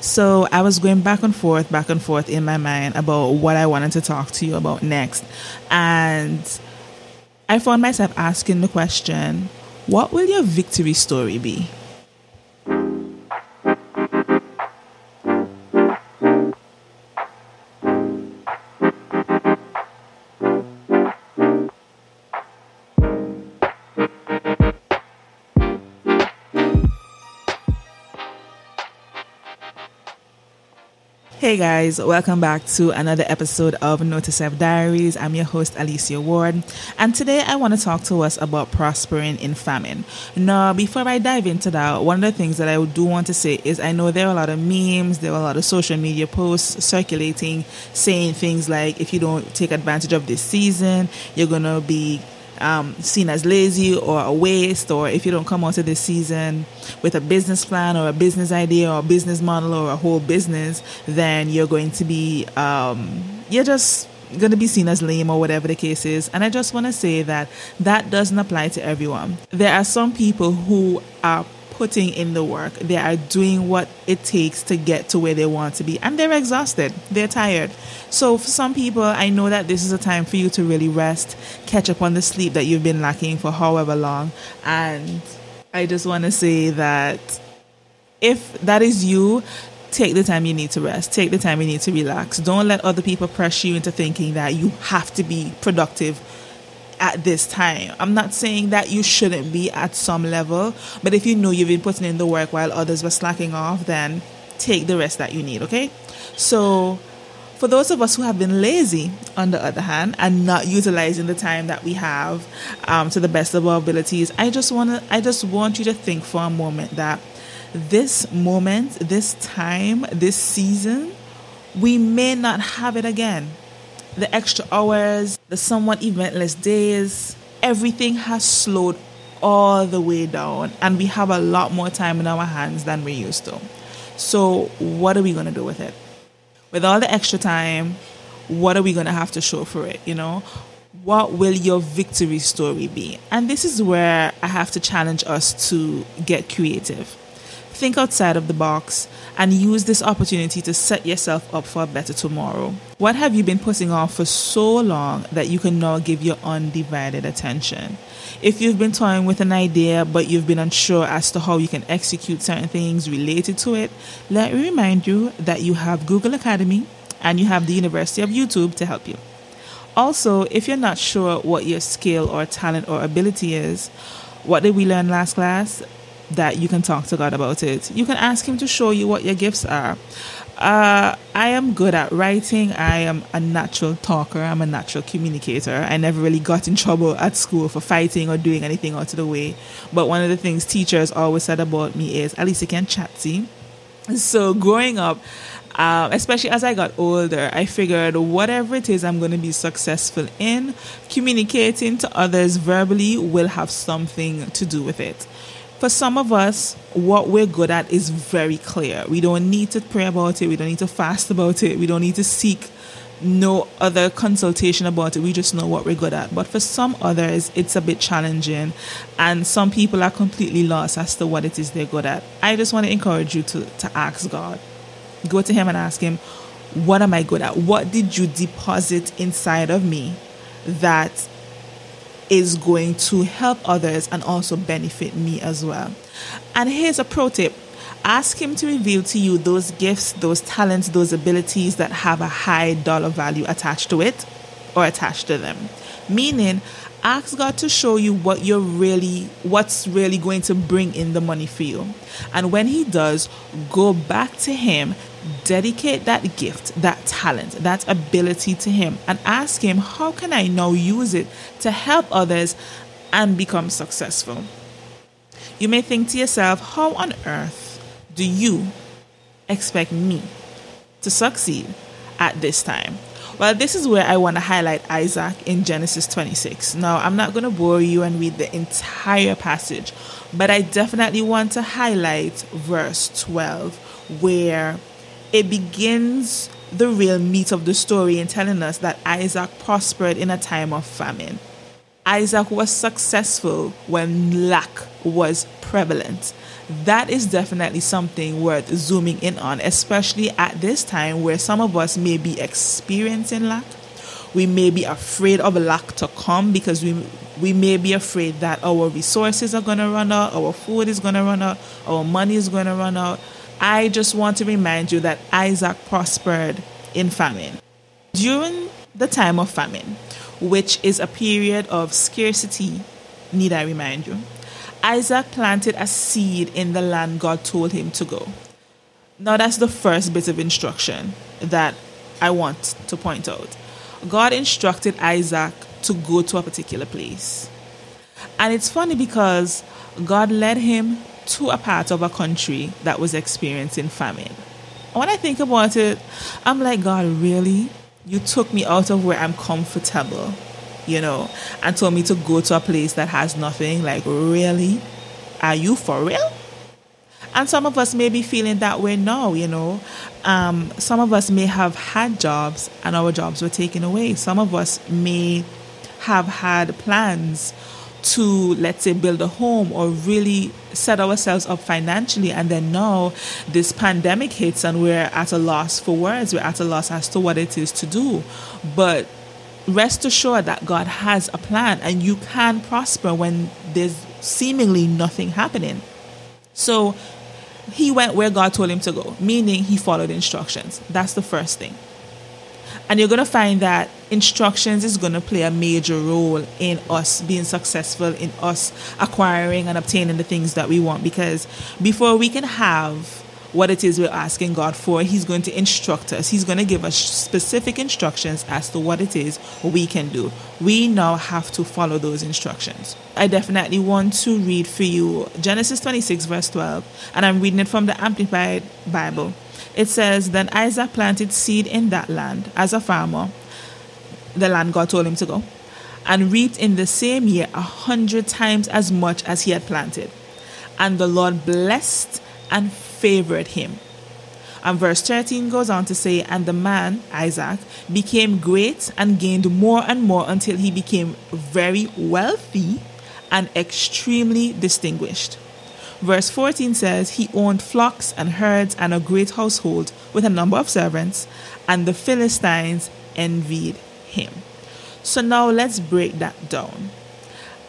So I was going back and forth, back and forth in my mind about what I wanted to talk to you about next. And I found myself asking the question what will your victory story be? Hey guys, welcome back to another episode of Note to Self Diaries. I'm your host Alicia Ward, and today I want to talk to us about prospering in famine. Now, before I dive into that, one of the things that I do want to say is I know there are a lot of memes, there are a lot of social media posts circulating saying things like if you don't take advantage of this season, you're gonna be um, seen as lazy or a waste, or if you don't come out onto this season with a business plan or a business idea or a business model or a whole business, then you're going to be, um, you're just going to be seen as lame or whatever the case is. And I just want to say that that doesn't apply to everyone. There are some people who are putting in the work. They are doing what it takes to get to where they want to be. And they're exhausted. They're tired. So for some people, I know that this is a time for you to really rest, catch up on the sleep that you've been lacking for however long. And I just want to say that if that is you, take the time you need to rest. Take the time you need to relax. Don't let other people pressure you into thinking that you have to be productive at this time. I'm not saying that you shouldn't be at some level, but if you know you've been putting in the work while others were slacking off, then take the rest that you need, okay? So, for those of us who have been lazy, on the other hand, and not utilizing the time that we have um, to the best of our abilities, I just want to, I just want you to think for a moment that this moment, this time, this season, we may not have it again the extra hours, the somewhat eventless days, everything has slowed all the way down, and we have a lot more time in our hands than we used to. So, what are we going to do with it? With all the extra time, what are we going to have to show for it? You know, what will your victory story be? And this is where I have to challenge us to get creative Think outside of the box and use this opportunity to set yourself up for a better tomorrow. What have you been putting off for so long that you can now give your undivided attention? If you've been toying with an idea but you've been unsure as to how you can execute certain things related to it, let me remind you that you have Google Academy and you have the University of YouTube to help you. Also, if you're not sure what your skill or talent or ability is, what did we learn last class? That you can talk to God about it. You can ask Him to show you what your gifts are. Uh, I am good at writing. I am a natural talker. I'm a natural communicator. I never really got in trouble at school for fighting or doing anything out of the way. But one of the things teachers always said about me is, at least you can chat, see? So growing up, um, especially as I got older, I figured whatever it is I'm going to be successful in, communicating to others verbally will have something to do with it. For some of us, what we're good at is very clear. We don't need to pray about it. We don't need to fast about it. We don't need to seek no other consultation about it. We just know what we're good at. But for some others, it's a bit challenging, and some people are completely lost as to what it is they're good at. I just want to encourage you to, to ask God. Go to Him and ask Him, What am I good at? What did you deposit inside of me that is going to help others and also benefit me as well. And here's a pro tip ask Him to reveal to you those gifts, those talents, those abilities that have a high dollar value attached to it or attached to them. Meaning, ask God to show you what you're really, what's really going to bring in the money for you. And when He does, go back to Him, dedicate that gift, that talent, that ability to Him, and ask Him, How can I now use it to help others and become successful? You may think to yourself, How on earth do you expect me to succeed at this time? Well, this is where I want to highlight Isaac in Genesis 26. Now, I'm not going to bore you and read the entire passage, but I definitely want to highlight verse 12, where it begins the real meat of the story in telling us that Isaac prospered in a time of famine. Isaac was successful when lack was prevalent. That is definitely something worth zooming in on, especially at this time where some of us may be experiencing lack. We may be afraid of lack to come because we we may be afraid that our resources are going to run out, our food is going to run out, our money is going to run out. I just want to remind you that Isaac prospered in famine. During the time of famine, which is a period of scarcity, need I remind you, Isaac planted a seed in the land God told him to go. Now, that's the first bit of instruction that I want to point out. God instructed Isaac to go to a particular place. And it's funny because God led him to a part of a country that was experiencing famine. When I think about it, I'm like, God, really? You took me out of where I'm comfortable, you know, and told me to go to a place that has nothing. Like, really? Are you for real? And some of us may be feeling that way now, you know. Um, some of us may have had jobs and our jobs were taken away. Some of us may have had plans to, let's say, build a home or really set ourselves up financially. And then now this pandemic hits and we're at a loss for words. We're at a loss as to what it is to do. But rest assured that God has a plan and you can prosper when there's seemingly nothing happening. So he went where God told him to go, meaning he followed instructions. That's the first thing. And you're going to find that instructions is going to play a major role in us being successful, in us acquiring and obtaining the things that we want. Because before we can have what it is we're asking God for, He's going to instruct us. He's going to give us specific instructions as to what it is we can do. We now have to follow those instructions. I definitely want to read for you Genesis 26, verse 12, and I'm reading it from the Amplified Bible. It says, Then Isaac planted seed in that land as a farmer, the land God told him to go, and reaped in the same year a hundred times as much as he had planted. And the Lord blessed and favored him. And verse 13 goes on to say, And the man, Isaac, became great and gained more and more until he became very wealthy and extremely distinguished. Verse 14 says, He owned flocks and herds and a great household with a number of servants, and the Philistines envied him. So now let's break that down.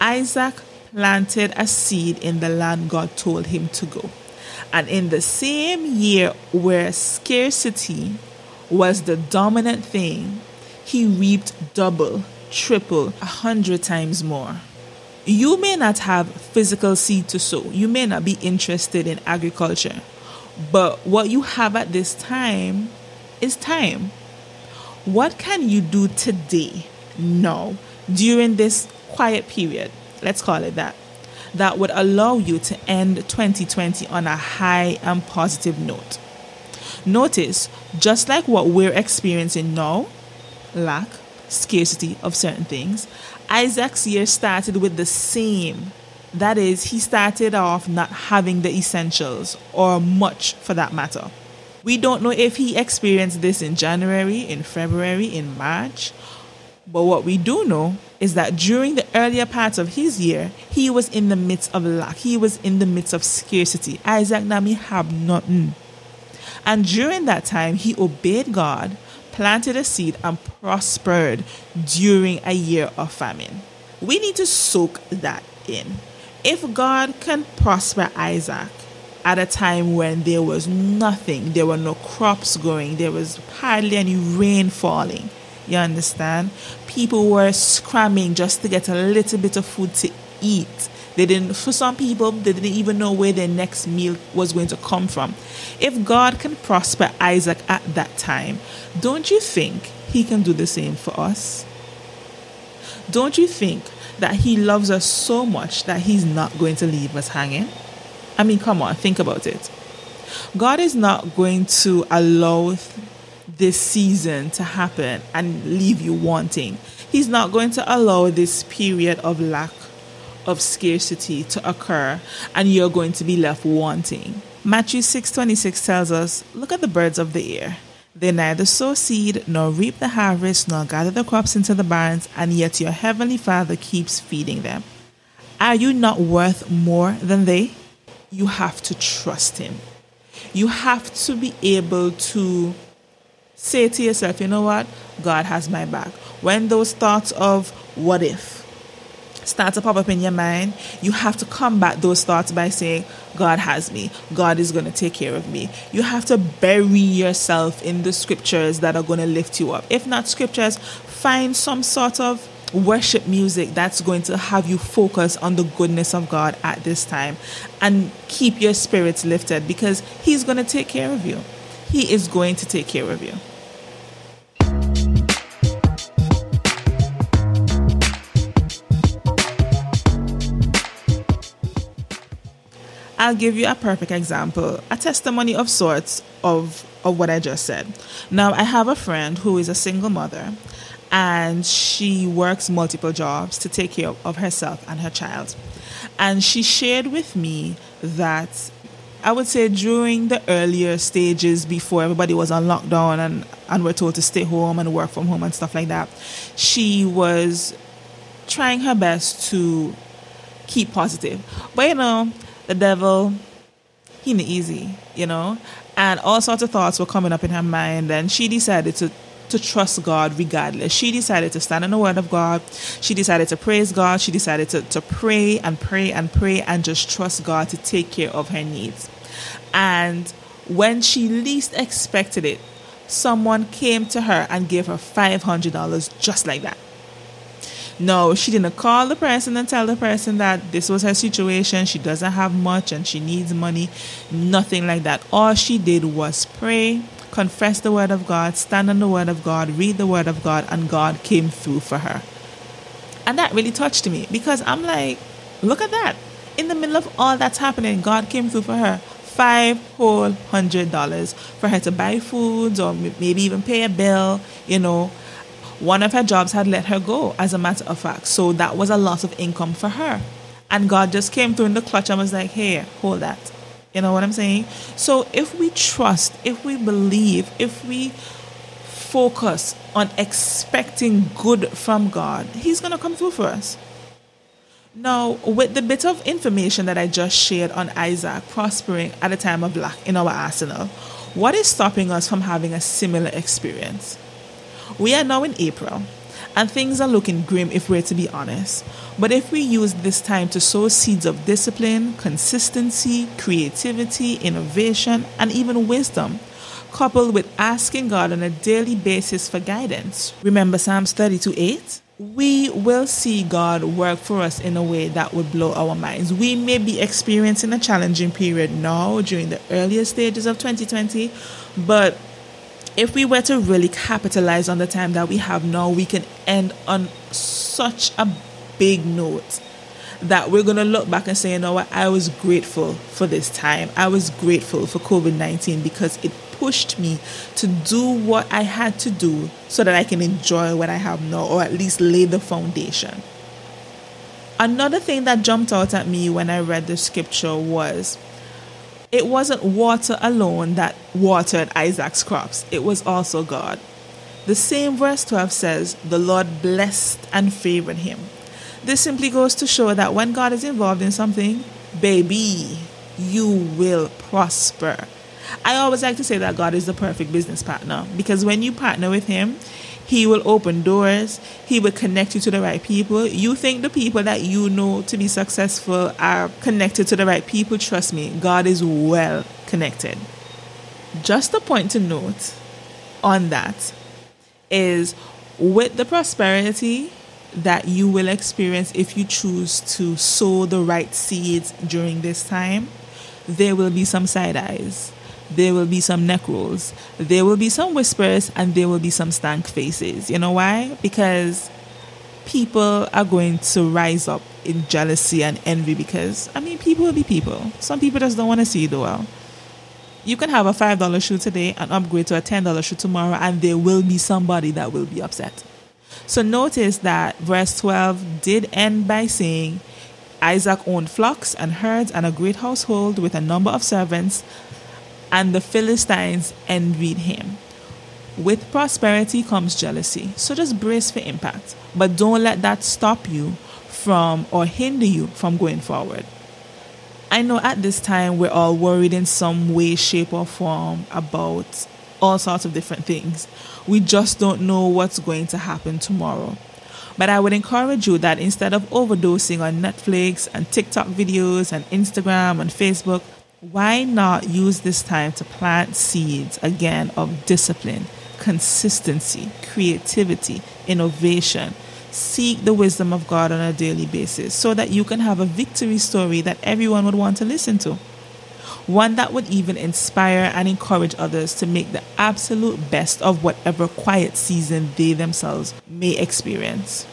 Isaac planted a seed in the land God told him to go. And in the same year where scarcity was the dominant thing, he reaped double, triple, a hundred times more. You may not have physical seed to sow. You may not be interested in agriculture. But what you have at this time is time. What can you do today, now, during this quiet period? Let's call it that. That would allow you to end 2020 on a high and positive note. Notice, just like what we're experiencing now lack, scarcity of certain things Isaac's year started with the same. That is, he started off not having the essentials, or much for that matter. We don't know if he experienced this in January, in February, in March, but what we do know is that during the earlier parts of his year, he was in the midst of lack. He was in the midst of scarcity. Isaac Nami had nothing. And during that time, he obeyed God planted a seed and prospered during a year of famine. We need to soak that in. If God can prosper Isaac at a time when there was nothing, there were no crops growing, there was hardly any rain falling, you understand? People were scrambling just to get a little bit of food to eat. They didn't, for some people, they didn't even know where their next meal was going to come from. If God can prosper Isaac at that time, don't you think He can do the same for us? Don't you think that He loves us so much that He's not going to leave us hanging? I mean, come on, think about it. God is not going to allow this season to happen and leave you wanting. He's not going to allow this period of lack of scarcity to occur and you're going to be left wanting. Matthew 6:26 tells us, "Look at the birds of the air. They neither sow seed nor reap the harvest nor gather the crops into the barns, and yet your heavenly Father keeps feeding them. Are you not worth more than they? You have to trust Him. You have to be able to say to yourself, you know what? God has my back. When those thoughts of what if start to pop up in your mind, you have to combat those thoughts by saying, God has me. God is going to take care of me. You have to bury yourself in the scriptures that are going to lift you up. If not scriptures, find some sort of worship music that's going to have you focus on the goodness of God at this time and keep your spirits lifted because He's going to take care of you. He is going to take care of you. I'll give you a perfect example, a testimony of sorts of, of what I just said. Now, I have a friend who is a single mother and she works multiple jobs to take care of herself and her child. And she shared with me that I would say during the earlier stages before everybody was on lockdown and, and were told to stay home and work from home and stuff like that, she was trying her best to keep positive. But you know, the devil, he ain't easy, you know? And all sorts of thoughts were coming up in her mind, and she decided to to trust God regardless. She decided to stand on the word of God. She decided to praise God. She decided to, to pray and pray and pray and just trust God to take care of her needs. And when she least expected it, someone came to her and gave her $500 just like that. No, she didn't call the person and tell the person that this was her situation. She doesn't have much and she needs money. Nothing like that. All she did was pray, confess the word of God, stand on the word of God, read the word of God, and God came through for her. And that really touched me because I'm like, look at that. In the middle of all that's happening, God came through for her. Five whole hundred dollars for her to buy foods or maybe even pay a bill, you know one of her jobs had let her go, as a matter of fact. So that was a loss of income for her. And God just came through in the clutch and was like, hey, hold that. You know what I'm saying? So if we trust, if we believe, if we focus on expecting good from God, He's going to come through for us. Now, with the bit of information that I just shared on Isaac prospering at a time of lack in our arsenal, what is stopping us from having a similar experience? We are now in April, and things are looking grim if we're to be honest. But if we use this time to sow seeds of discipline, consistency, creativity, innovation, and even wisdom, coupled with asking God on a daily basis for guidance, remember Psalms 32 8? we will see God work for us in a way that would blow our minds. We may be experiencing a challenging period now during the earlier stages of 2020, but if we were to really capitalize on the time that we have now, we can end on such a big note that we're going to look back and say, you know what, I was grateful for this time. I was grateful for COVID 19 because it pushed me to do what I had to do so that I can enjoy what I have now, or at least lay the foundation. Another thing that jumped out at me when I read the scripture was it wasn't water alone that watered Isaac's crops, it was also God. The same verse 12 says, The Lord blessed and favored him. This simply goes to show that when God is involved in something, baby, you will prosper. I always like to say that God is the perfect business partner because when you partner with Him, he will open doors. He will connect you to the right people. You think the people that you know to be successful are connected to the right people. Trust me, God is well connected. Just a point to note on that is with the prosperity that you will experience if you choose to sow the right seeds during this time, there will be some side eyes there will be some neck rolls, there will be some whispers, and there will be some stank faces. You know why? Because people are going to rise up in jealousy and envy because, I mean, people will be people. Some people just don't want to see you do well. You can have a $5 shoe today and upgrade to a $10 shoe tomorrow, and there will be somebody that will be upset. So notice that verse 12 did end by saying, Isaac owned flocks and herds and a great household with a number of servants, and the Philistines envied him. With prosperity comes jealousy, so just brace for impact. But don't let that stop you from or hinder you from going forward. I know at this time we're all worried in some way, shape, or form about all sorts of different things. We just don't know what's going to happen tomorrow. But I would encourage you that instead of overdosing on Netflix and TikTok videos and Instagram and Facebook, why not use this time to plant seeds again of discipline, consistency, creativity, innovation? Seek the wisdom of God on a daily basis so that you can have a victory story that everyone would want to listen to. One that would even inspire and encourage others to make the absolute best of whatever quiet season they themselves may experience.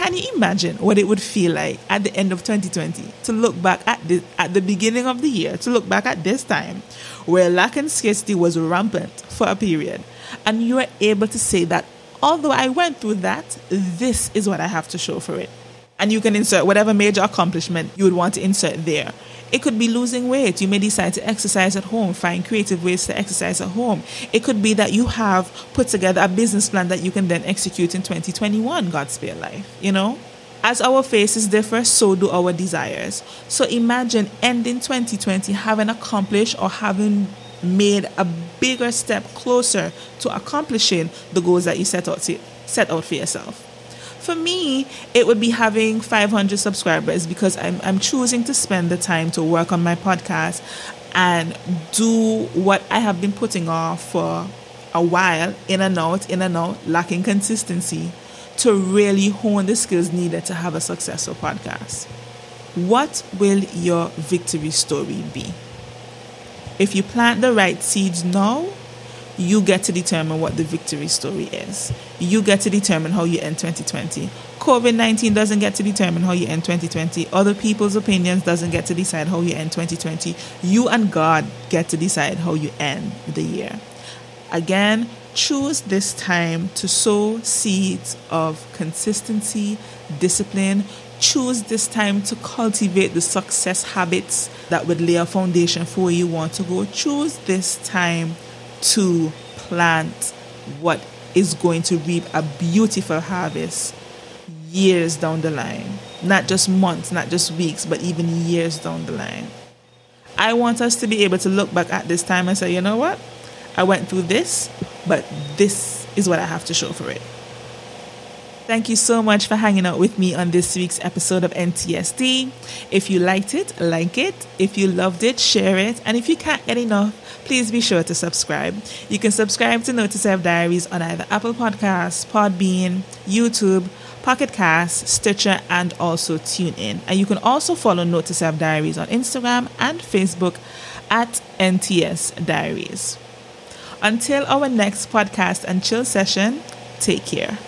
Can you imagine what it would feel like at the end of 2020 to look back at the at the beginning of the year, to look back at this time where lack and scarcity was rampant for a period, and you were able to say that although I went through that, this is what I have to show for it. And you can insert whatever major accomplishment you would want to insert there. It could be losing weight. You may decide to exercise at home, find creative ways to exercise at home. It could be that you have put together a business plan that you can then execute in 2021, God spare life, you know? As our faces differ, so do our desires. So imagine ending 2020 having accomplished or having made a bigger step closer to accomplishing the goals that you set out, to, set out for yourself. For me, it would be having 500 subscribers because I'm, I'm choosing to spend the time to work on my podcast and do what I have been putting off for a while, in and out, in and out, lacking consistency, to really hone the skills needed to have a successful podcast. What will your victory story be? If you plant the right seeds now, you get to determine what the victory story is. You get to determine how you end 2020. COVID 19 doesn't get to determine how you end 2020. Other people's opinions doesn't get to decide how you end 2020. You and God get to decide how you end the year. Again, choose this time to sow seeds of consistency, discipline. Choose this time to cultivate the success habits that would lay a foundation for where you want to go. Choose this time to plant what is going to reap a beautiful harvest years down the line. Not just months, not just weeks, but even years down the line. I want us to be able to look back at this time and say, you know what? I went through this, but this is what I have to show for it. Thank you so much for hanging out with me on this week's episode of NTSD. If you liked it, like it. If you loved it, share it. And if you can't get enough, please be sure to subscribe. You can subscribe to Note to Self Diaries on either Apple Podcasts, Podbean, YouTube, Pocket Cast, Stitcher, and also TuneIn. And you can also follow Note to Self Diaries on Instagram and Facebook at NTS Diaries. Until our next podcast and chill session, take care.